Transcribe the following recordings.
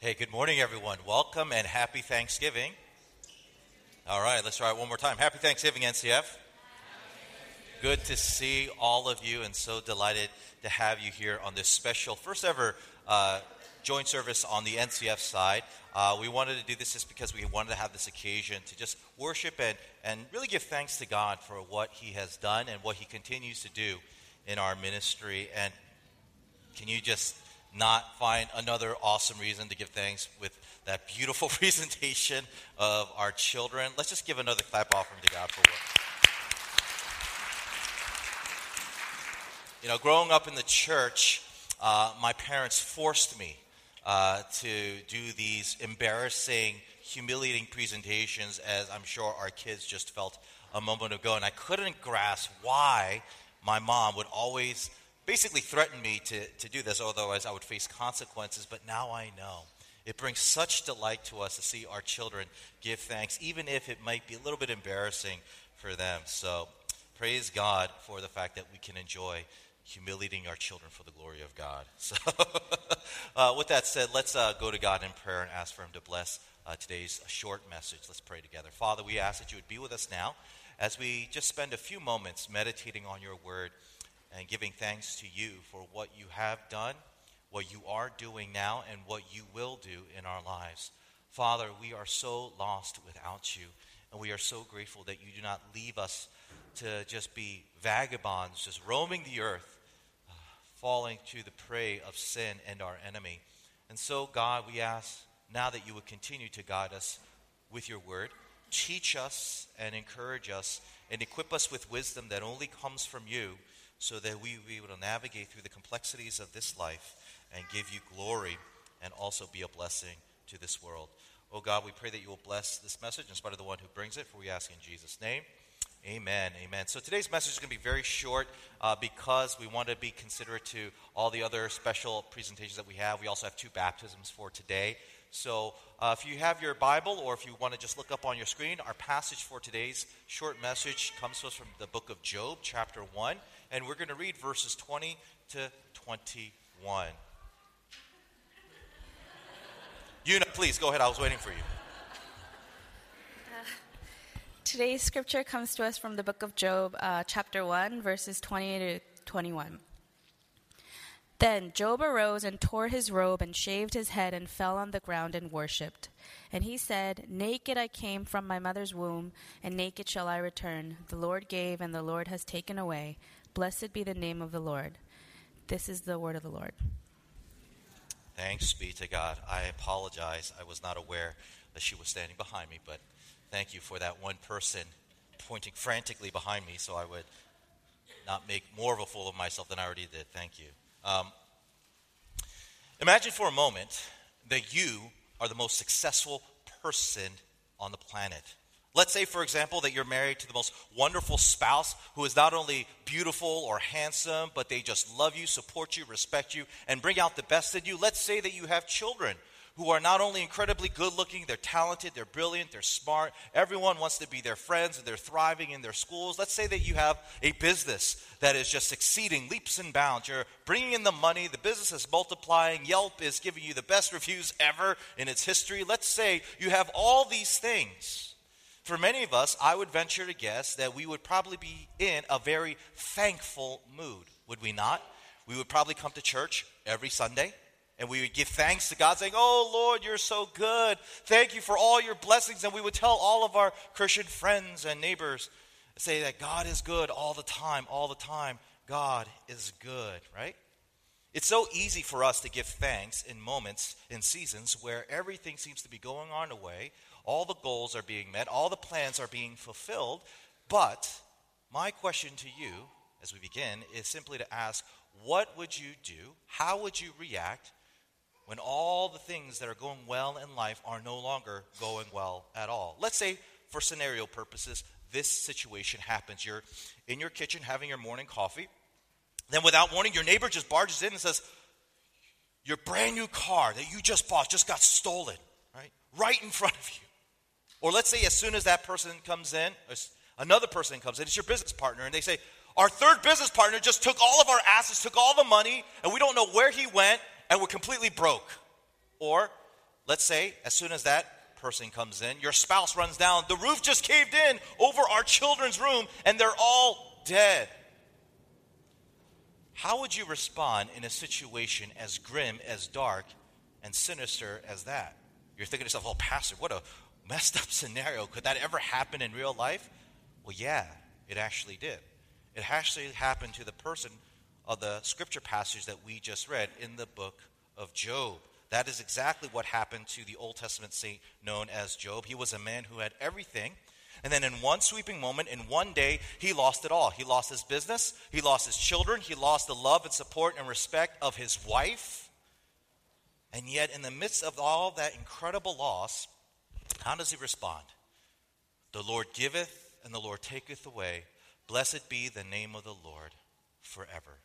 Hey, good morning, everyone. Welcome and happy Thanksgiving. All right, let's try it one more time. Happy Thanksgiving, NCF. Good to see all of you, and so delighted to have you here on this special first ever uh, joint service on the NCF side. Uh, we wanted to do this just because we wanted to have this occasion to just worship and, and really give thanks to God for what He has done and what He continues to do in our ministry. And can you just not find another awesome reason to give thanks with that beautiful presentation of our children? Let's just give another clap offering to God for what. You know, growing up in the church, uh, my parents forced me uh, to do these embarrassing, humiliating presentations, as I'm sure our kids just felt a moment ago. And I couldn't grasp why my mom would always basically threatened me to, to do this, otherwise I would face consequences. But now I know. It brings such delight to us to see our children give thanks, even if it might be a little bit embarrassing for them. So praise God for the fact that we can enjoy humiliating our children for the glory of God. So, uh, with that said, let's uh, go to God in prayer and ask for Him to bless uh, today's short message. Let's pray together. Father, we ask that you would be with us now as we just spend a few moments meditating on your word and giving thanks to you for what you have done, what you are doing now, and what you will do in our lives. Father, we are so lost without you, and we are so grateful that you do not leave us to just be vagabonds, just roaming the earth falling to the prey of sin and our enemy. And so, God, we ask now that you would continue to guide us with your word, teach us and encourage us, and equip us with wisdom that only comes from you, so that we will be able to navigate through the complexities of this life and give you glory and also be a blessing to this world. Oh God, we pray that you will bless this message in spite of the one who brings it, for we ask in Jesus' name. Amen. Amen. So today's message is going to be very short uh, because we want to be considerate to all the other special presentations that we have. We also have two baptisms for today. So uh, if you have your Bible or if you want to just look up on your screen, our passage for today's short message comes to us from the book of Job, chapter 1. And we're going to read verses 20 to 21. You know, please go ahead. I was waiting for you. Today's scripture comes to us from the book of Job, uh, chapter 1, verses 20 to 21. Then Job arose and tore his robe and shaved his head and fell on the ground and worshipped. And he said, Naked I came from my mother's womb, and naked shall I return. The Lord gave, and the Lord has taken away. Blessed be the name of the Lord. This is the word of the Lord. Thanks be to God. I apologize. I was not aware that she was standing behind me, but Thank you for that one person pointing frantically behind me so I would not make more of a fool of myself than I already did. Thank you. Um, imagine for a moment that you are the most successful person on the planet. Let's say, for example, that you're married to the most wonderful spouse who is not only beautiful or handsome, but they just love you, support you, respect you, and bring out the best in you. Let's say that you have children who are not only incredibly good looking, they're talented, they're brilliant, they're smart. Everyone wants to be their friends and they're thriving in their schools. Let's say that you have a business that is just succeeding leaps and bounds. You're bringing in the money, the business is multiplying, Yelp is giving you the best reviews ever in its history. Let's say you have all these things. For many of us, I would venture to guess that we would probably be in a very thankful mood, would we not? We would probably come to church every Sunday and we would give thanks to God, saying, Oh Lord, you're so good. Thank you for all your blessings. And we would tell all of our Christian friends and neighbors, say that God is good all the time, all the time. God is good, right? It's so easy for us to give thanks in moments, in seasons where everything seems to be going on way, all the goals are being met, all the plans are being fulfilled. But my question to you as we begin is simply to ask, what would you do? How would you react when all the things that are going well in life are no longer going well at all. Let's say, for scenario purposes, this situation happens. You're in your kitchen having your morning coffee. Then, without warning, your neighbor just barges in and says, Your brand new car that you just bought just got stolen, right? Right in front of you. Or let's say, as soon as that person comes in, another person comes in, it's your business partner, and they say, Our third business partner just took all of our assets, took all the money, and we don't know where he went, and we're completely broke. Or let's say, as soon as that person comes in, your spouse runs down, the roof just caved in over our children's room, and they're all dead. How would you respond in a situation as grim, as dark, and sinister as that? You're thinking to yourself, oh, Pastor, what a messed up scenario. Could that ever happen in real life? Well, yeah, it actually did. It actually happened to the person of the scripture passage that we just read in the book of Job. That is exactly what happened to the Old Testament saint known as Job. He was a man who had everything. And then in one sweeping moment, in one day, he lost it all. He lost his business, he lost his children, he lost the love and support and respect of his wife. And yet, in the midst of all that incredible loss, how does he respond? The Lord giveth and the Lord taketh away. Blessed be the name of the Lord forever.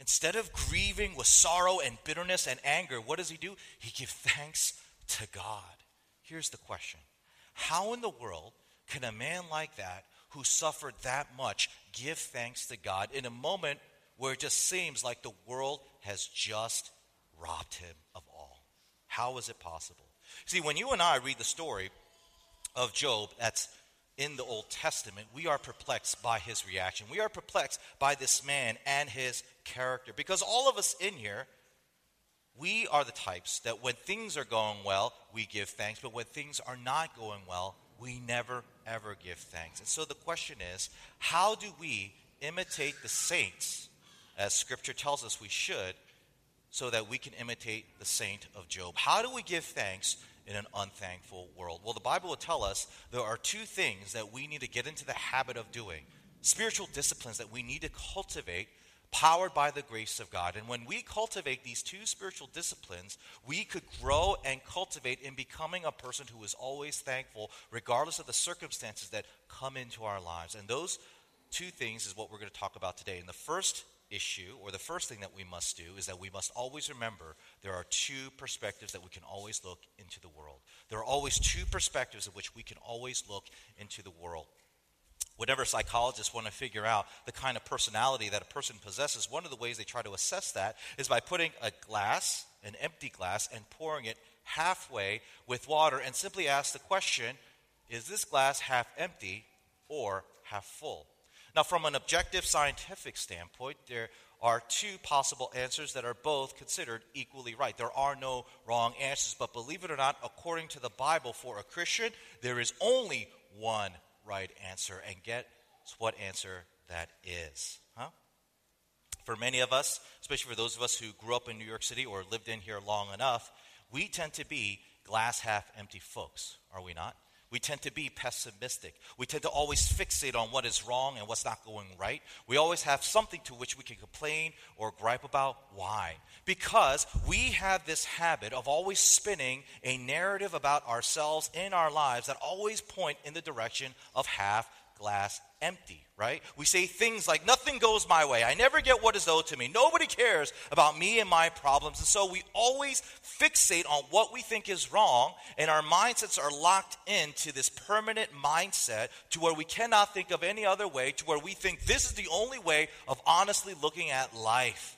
Instead of grieving with sorrow and bitterness and anger, what does he do? He gives thanks to God. Here's the question How in the world can a man like that, who suffered that much, give thanks to God in a moment where it just seems like the world has just robbed him of all? How is it possible? See, when you and I read the story of Job, that's in the Old Testament, we are perplexed by his reaction. We are perplexed by this man and his character. Because all of us in here, we are the types that when things are going well, we give thanks. But when things are not going well, we never, ever give thanks. And so the question is how do we imitate the saints, as Scripture tells us we should, so that we can imitate the saint of Job? How do we give thanks in an unthankful world? Well, the Bible will tell us there are two things that we need to get into the habit of doing spiritual disciplines that we need to cultivate, powered by the grace of God. And when we cultivate these two spiritual disciplines, we could grow and cultivate in becoming a person who is always thankful, regardless of the circumstances that come into our lives. And those two things is what we're going to talk about today. And the first issue, or the first thing that we must do, is that we must always remember there are two perspectives that we can always look into the world. There are always two perspectives of which we can always look into the world. Whenever psychologists want to figure out the kind of personality that a person possesses, one of the ways they try to assess that is by putting a glass, an empty glass, and pouring it halfway with water and simply ask the question is this glass half empty or half full? Now, from an objective scientific standpoint, there are two possible answers that are both considered equally right. There are no wrong answers, but believe it or not, according to the Bible, for a Christian, there is only one right answer. And guess what answer that is? Huh? For many of us, especially for those of us who grew up in New York City or lived in here long enough, we tend to be glass half empty folks, are we not? We tend to be pessimistic. We tend to always fixate on what is wrong and what's not going right. We always have something to which we can complain or gripe about. Why? Because we have this habit of always spinning a narrative about ourselves in our lives that always point in the direction of half glass empty, right? We say things like, nothing goes my way. I never get what is owed to me. Nobody cares about me and my problems. And so we always fixate on what we think is wrong, and our mindsets are locked into this permanent mindset to where we cannot think of any other way, to where we think this is the only way of honestly looking at life.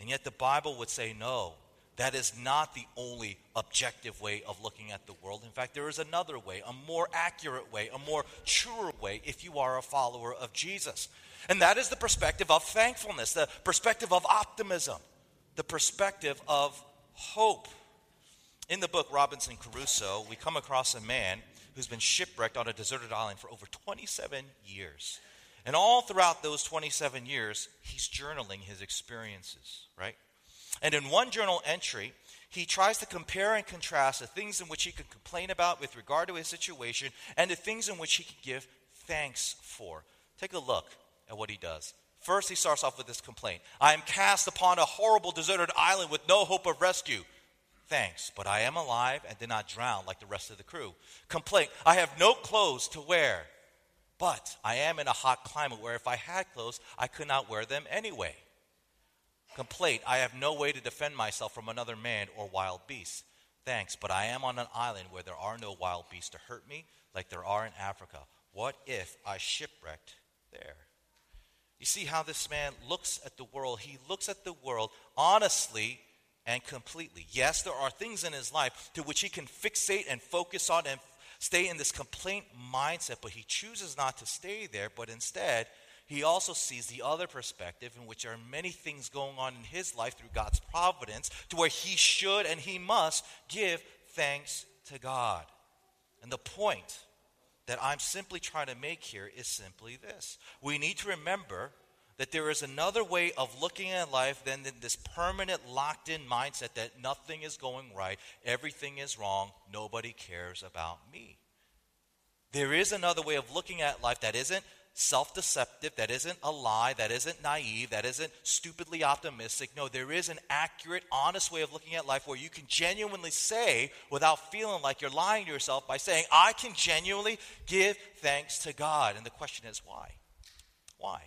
And yet the Bible would say, no, that is not the only objective way of looking at the world. In fact, there is another way, a more accurate way, a more truer way if you are a follower of Jesus. And that is the perspective of thankfulness, the perspective of optimism, the perspective of hope. In the book Robinson Crusoe, we come across a man who's been shipwrecked on a deserted island for over 27 years. And all throughout those 27 years, he's journaling his experiences, right? And in one journal entry, he tries to compare and contrast the things in which he can complain about with regard to his situation and the things in which he can give thanks for. Take a look at what he does. First, he starts off with this complaint I am cast upon a horrible deserted island with no hope of rescue. Thanks, but I am alive and did not drown like the rest of the crew. Complaint I have no clothes to wear, but I am in a hot climate where if I had clothes, I could not wear them anyway complaint, I have no way to defend myself from another man or wild beast. Thanks, but I am on an island where there are no wild beasts to hurt me like there are in Africa. What if I shipwrecked there? You see how this man looks at the world. He looks at the world honestly and completely. Yes, there are things in his life to which he can fixate and focus on and stay in this complaint mindset, but he chooses not to stay there, but instead, he also sees the other perspective in which there are many things going on in his life through God's providence to where he should and he must give thanks to God. And the point that I'm simply trying to make here is simply this we need to remember that there is another way of looking at life than this permanent locked in mindset that nothing is going right, everything is wrong, nobody cares about me. There is another way of looking at life that isn't self deceptive, that isn't a lie, that isn't naive, that isn't stupidly optimistic. No, there is an accurate, honest way of looking at life where you can genuinely say, without feeling like you're lying to yourself, by saying, I can genuinely give thanks to God. And the question is, why? Why?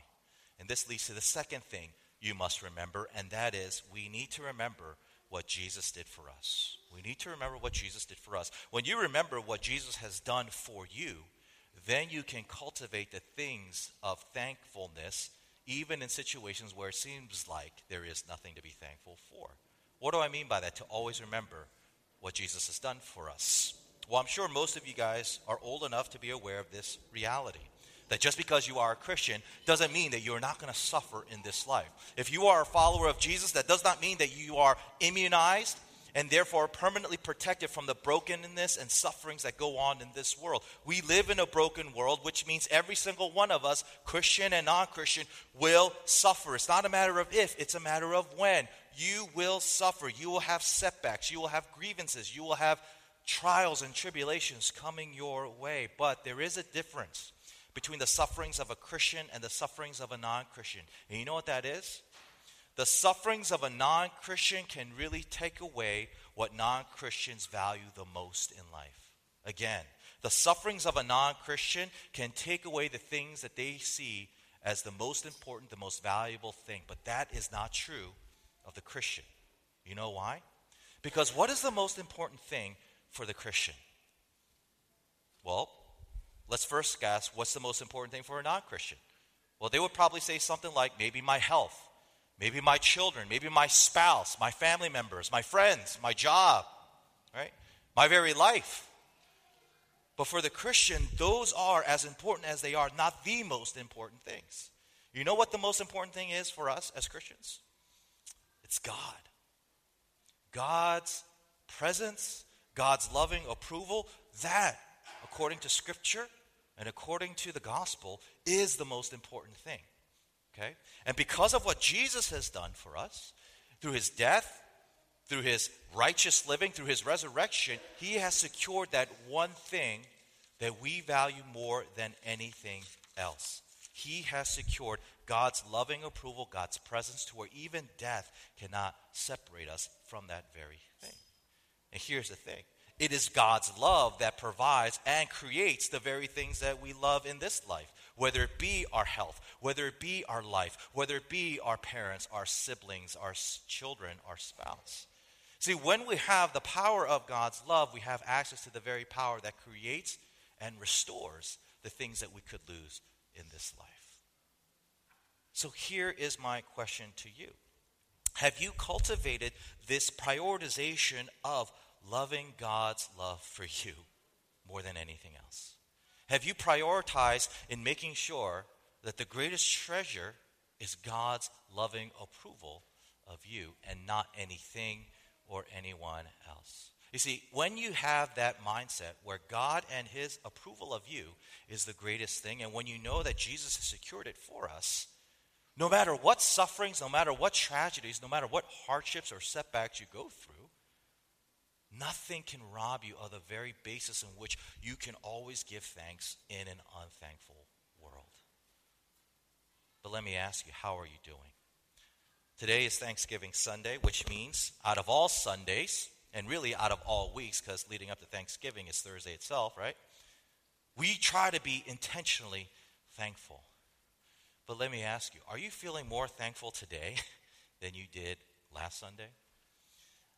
And this leads to the second thing you must remember, and that is we need to remember what Jesus did for us. We need to remember what Jesus did for us. When you remember what Jesus has done for you, then you can cultivate the things of thankfulness, even in situations where it seems like there is nothing to be thankful for. What do I mean by that? To always remember what Jesus has done for us. Well, I'm sure most of you guys are old enough to be aware of this reality. That just because you are a Christian doesn't mean that you're not going to suffer in this life. If you are a follower of Jesus, that does not mean that you are immunized and therefore permanently protected from the brokenness and sufferings that go on in this world. We live in a broken world, which means every single one of us, Christian and non Christian, will suffer. It's not a matter of if, it's a matter of when. You will suffer. You will have setbacks. You will have grievances. You will have trials and tribulations coming your way. But there is a difference between the sufferings of a Christian and the sufferings of a non Christian. And you know what that is? The sufferings of a non Christian can really take away what non Christians value the most in life. Again, the sufferings of a non Christian can take away the things that they see as the most important, the most valuable thing. But that is not true of the Christian. You know why? Because what is the most important thing for the Christian? Well, let's first guess what's the most important thing for a non Christian? Well, they would probably say something like maybe my health, maybe my children, maybe my spouse, my family members, my friends, my job, right? My very life. But for the Christian, those are as important as they are not the most important things. You know what the most important thing is for us as Christians? It's God. God's presence, God's loving approval, that, according to Scripture, and according to the gospel is the most important thing. Okay? And because of what Jesus has done for us, through his death, through his righteous living, through his resurrection, he has secured that one thing that we value more than anything else. He has secured God's loving approval, God's presence, to where even death cannot separate us from that very thing. And here's the thing it is God's love that provides and creates the very things that we love in this life, whether it be our health, whether it be our life, whether it be our parents, our siblings, our children, our spouse. See, when we have the power of God's love, we have access to the very power that creates and restores the things that we could lose in this life. So here is my question to you Have you cultivated this prioritization of loving God's love for you more than anything else? Have you prioritized in making sure that the greatest treasure is God's loving approval of you and not anything or anyone else? You see, when you have that mindset where God and His approval of you is the greatest thing, and when you know that Jesus has secured it for us, no matter what sufferings, no matter what tragedies, no matter what hardships or setbacks you go through, Nothing can rob you of the very basis in which you can always give thanks in an unthankful world. But let me ask you, how are you doing? Today is Thanksgiving Sunday, which means out of all Sundays, and really out of all weeks, because leading up to Thanksgiving is Thursday itself, right? We try to be intentionally thankful. But let me ask you, are you feeling more thankful today than you did last Sunday?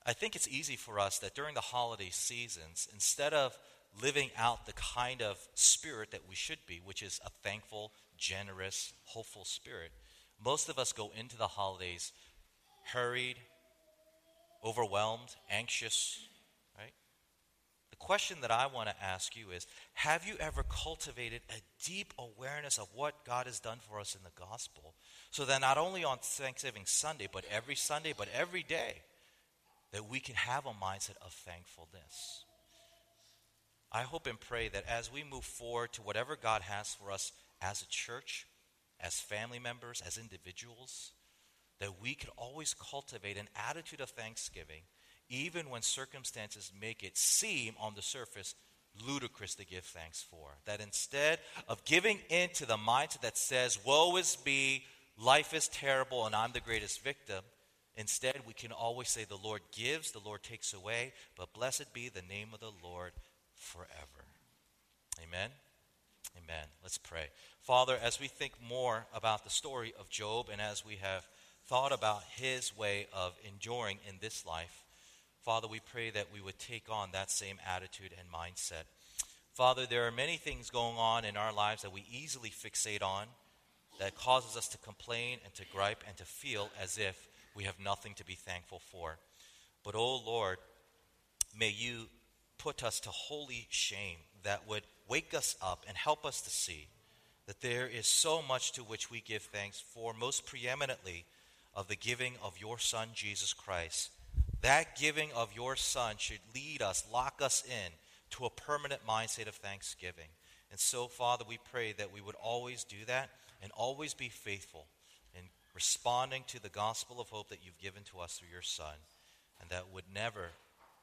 I think it's easy for us that during the holiday seasons, instead of living out the kind of spirit that we should be, which is a thankful, generous, hopeful spirit, most of us go into the holidays hurried, overwhelmed, anxious, right? The question that I want to ask you is Have you ever cultivated a deep awareness of what God has done for us in the gospel? So that not only on Thanksgiving Sunday, but every Sunday, but every day, that we can have a mindset of thankfulness. I hope and pray that as we move forward to whatever God has for us as a church, as family members, as individuals, that we could always cultivate an attitude of thanksgiving, even when circumstances make it seem on the surface ludicrous to give thanks for. That instead of giving in to the mindset that says, Woe is me, life is terrible, and I'm the greatest victim, instead we can always say, The Lord gives, the Lord takes away, but blessed be the name of the Lord forever. Amen. Amen. Let's pray. Father, as we think more about the story of Job and as we have thought about his way of enduring in this life, Father, we pray that we would take on that same attitude and mindset. Father, there are many things going on in our lives that we easily fixate on that causes us to complain and to gripe and to feel as if we have nothing to be thankful for. But, oh Lord, may you put us to holy shame that would wake us up and help us to see that there is so much to which we give thanks for, most preeminently of the giving of your Son, Jesus Christ. That giving of your Son should lead us, lock us in to a permanent mindset of thanksgiving. And so, Father, we pray that we would always do that and always be faithful responding to the gospel of hope that you've given to us through your Son, and that would never,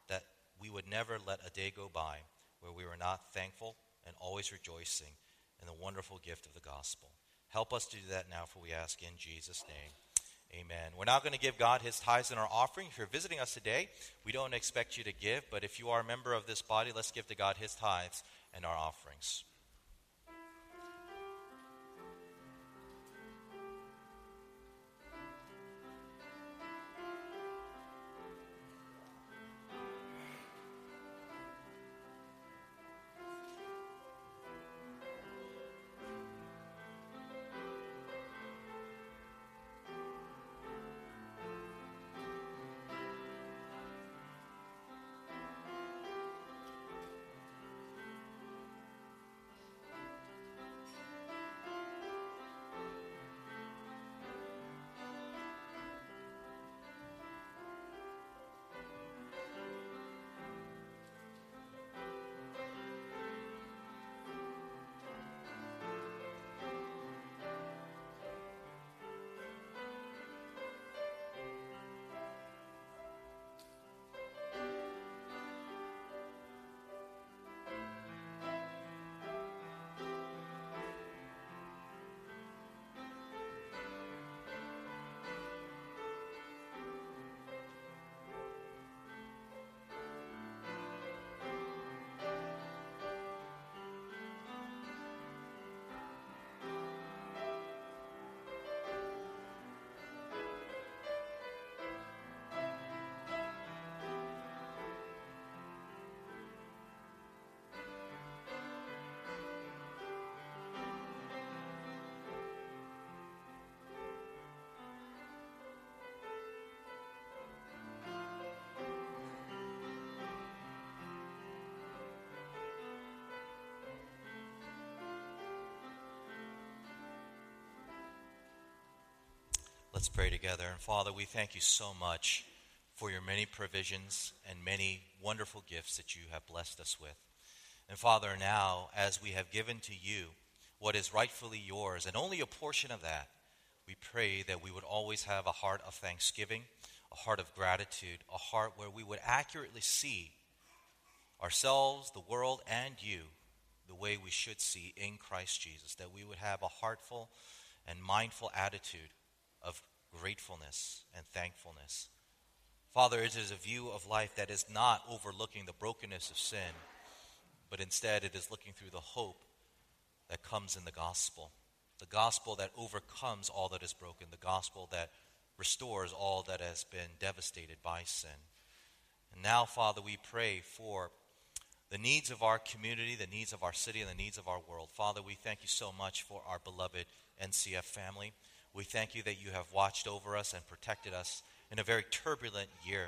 that we would never let a day go by where we were not thankful and always rejoicing in the wonderful gift of the gospel. Help us to do that now, for we ask in Jesus' name. Amen. We're now going to give God his tithes and our offering. If you're visiting us today, we don't expect you to give, but if you are a member of this body, let's give to God his tithes and our offerings. Let's pray together. And Father, we thank you so much for your many provisions and many wonderful gifts that you have blessed us with. And Father, now, as we have given to you what is rightfully yours, and only a portion of that, we pray that we would always have a heart of thanksgiving, a heart of gratitude, a heart where we would accurately see ourselves, the world, and you the way we should see in Christ Jesus, that we would have a heartful and mindful attitude of gratefulness and thankfulness. Father, it is a view of life that is not overlooking the brokenness of sin, but instead it is looking through the hope that comes in the gospel. The gospel that overcomes all that is broken, the gospel that restores all that has been devastated by sin. And now, Father, we pray for the needs of our community, the needs of our city, and the needs of our world. Father, we thank you so much for our beloved NCF family. We thank you that you have watched over us and protected us in a very turbulent year.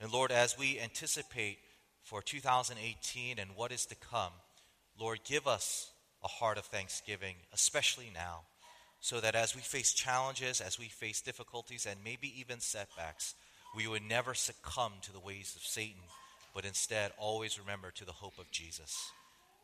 And Lord, as we anticipate for 2018 and what is to come, Lord, give us a heart of thanksgiving, especially now, so that as we face challenges, as we face difficulties, and maybe even setbacks, we would never succumb to the ways of Satan, but instead always remember to the hope of Jesus.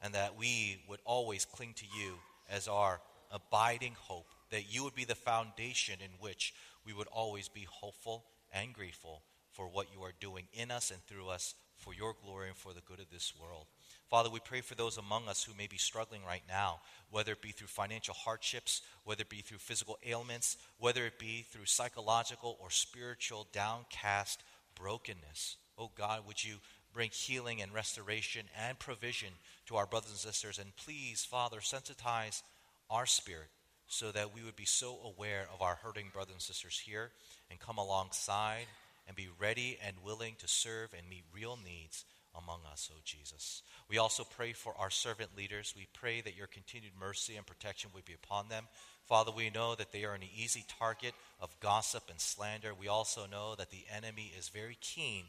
And that we would always cling to you as our abiding hope, that you would be the foundation in which we would always be hopeful and grateful for what you are doing in us and through us for your glory and for the good of this world. Father, we pray for those among us who may be struggling right now, whether it be through financial hardships, whether it be through physical ailments, whether it be through psychological or spiritual downcast brokenness. Oh God, would you bring healing and restoration and provision to our brothers and sisters? And please, Father, sensitize our spirit so that we would be so aware of our hurting brothers and sisters here and come alongside and be ready and willing to serve and meet real needs among us, oh Jesus. We also pray for our servant leaders. We pray that your continued mercy and protection would be upon them. Father, we know that they are an easy target of gossip and slander. We also know that the enemy is very keen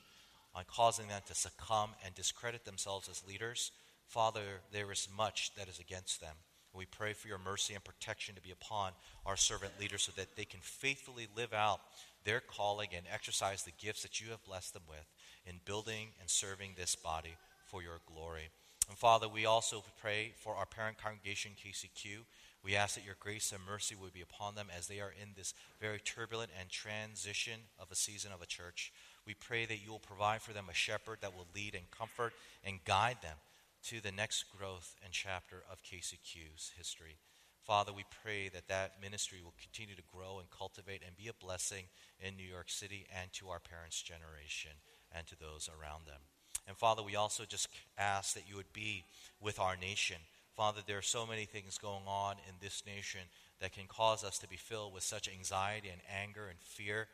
on causing them to succumb and discredit themselves as leaders. Father, there is much that is against them. We pray for your mercy and protection to be upon our servant leaders so that they can faithfully live out their calling and exercise the gifts that you have blessed them with in building and serving this body for your glory. And Father, we also pray for our parent congregation, KCQ. We ask that your grace and mercy would be upon them as they are in this very turbulent and transition of a season of a church. We pray that you will provide for them a shepherd that will lead and comfort and guide them to the next growth and chapter of KCQ's history. Father, we pray that that ministry will continue to grow and cultivate and be a blessing in New York City and to our parents' generation and to those around them. And Father, we also just ask that you would be with our nation. Father, there are so many things going on in this nation that can cause us to be filled with such anxiety and anger and fear.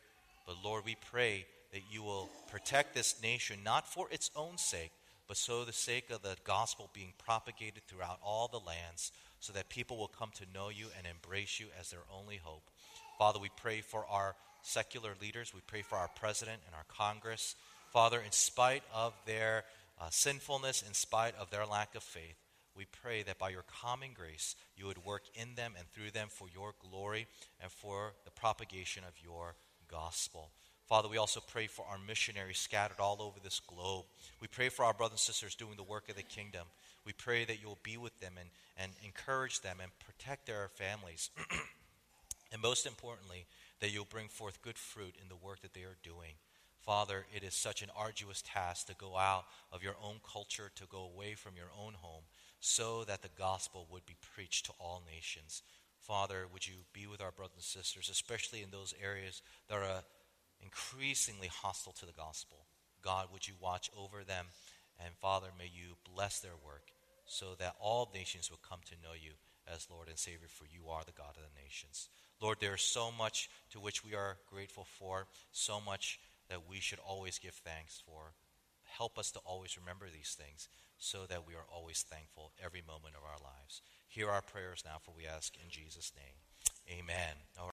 But Lord, we pray that you will protect this nation, not for its own sake, but so the sake of the gospel being propagated throughout all the lands, so that people will come to know you and embrace you as their only hope. Father, we pray for our secular leaders. We pray for our president and our Congress. Father, in spite of their uh, sinfulness, in spite of their lack of faith, we pray that by your common grace, you would work in them and through them for your glory and for the propagation of your gospel. Father, we also pray for our missionaries scattered all over this globe. We pray for our brothers and sisters doing the work of the kingdom. We pray that you will be with them and, and encourage them and protect their families. and most importantly, that you'll bring forth good fruit in the work that they are doing. Father, it is such an arduous task to go out of your own culture, to go away from your own home, so that the gospel would be preached to all nations. Father, would you be with our brothers and sisters, especially in those areas that are increasingly hostile to the gospel? God, would you watch over them? And Father, may you bless their work so that all nations will come to know you as Lord and Savior, for you are the God of the nations. Lord, there is so much to which we are grateful for, so much that we should always give thanks for. Help us to always remember these things so that we are always thankful every moment of our lives. Hear our prayers now, for we ask in Jesus' name. Amen.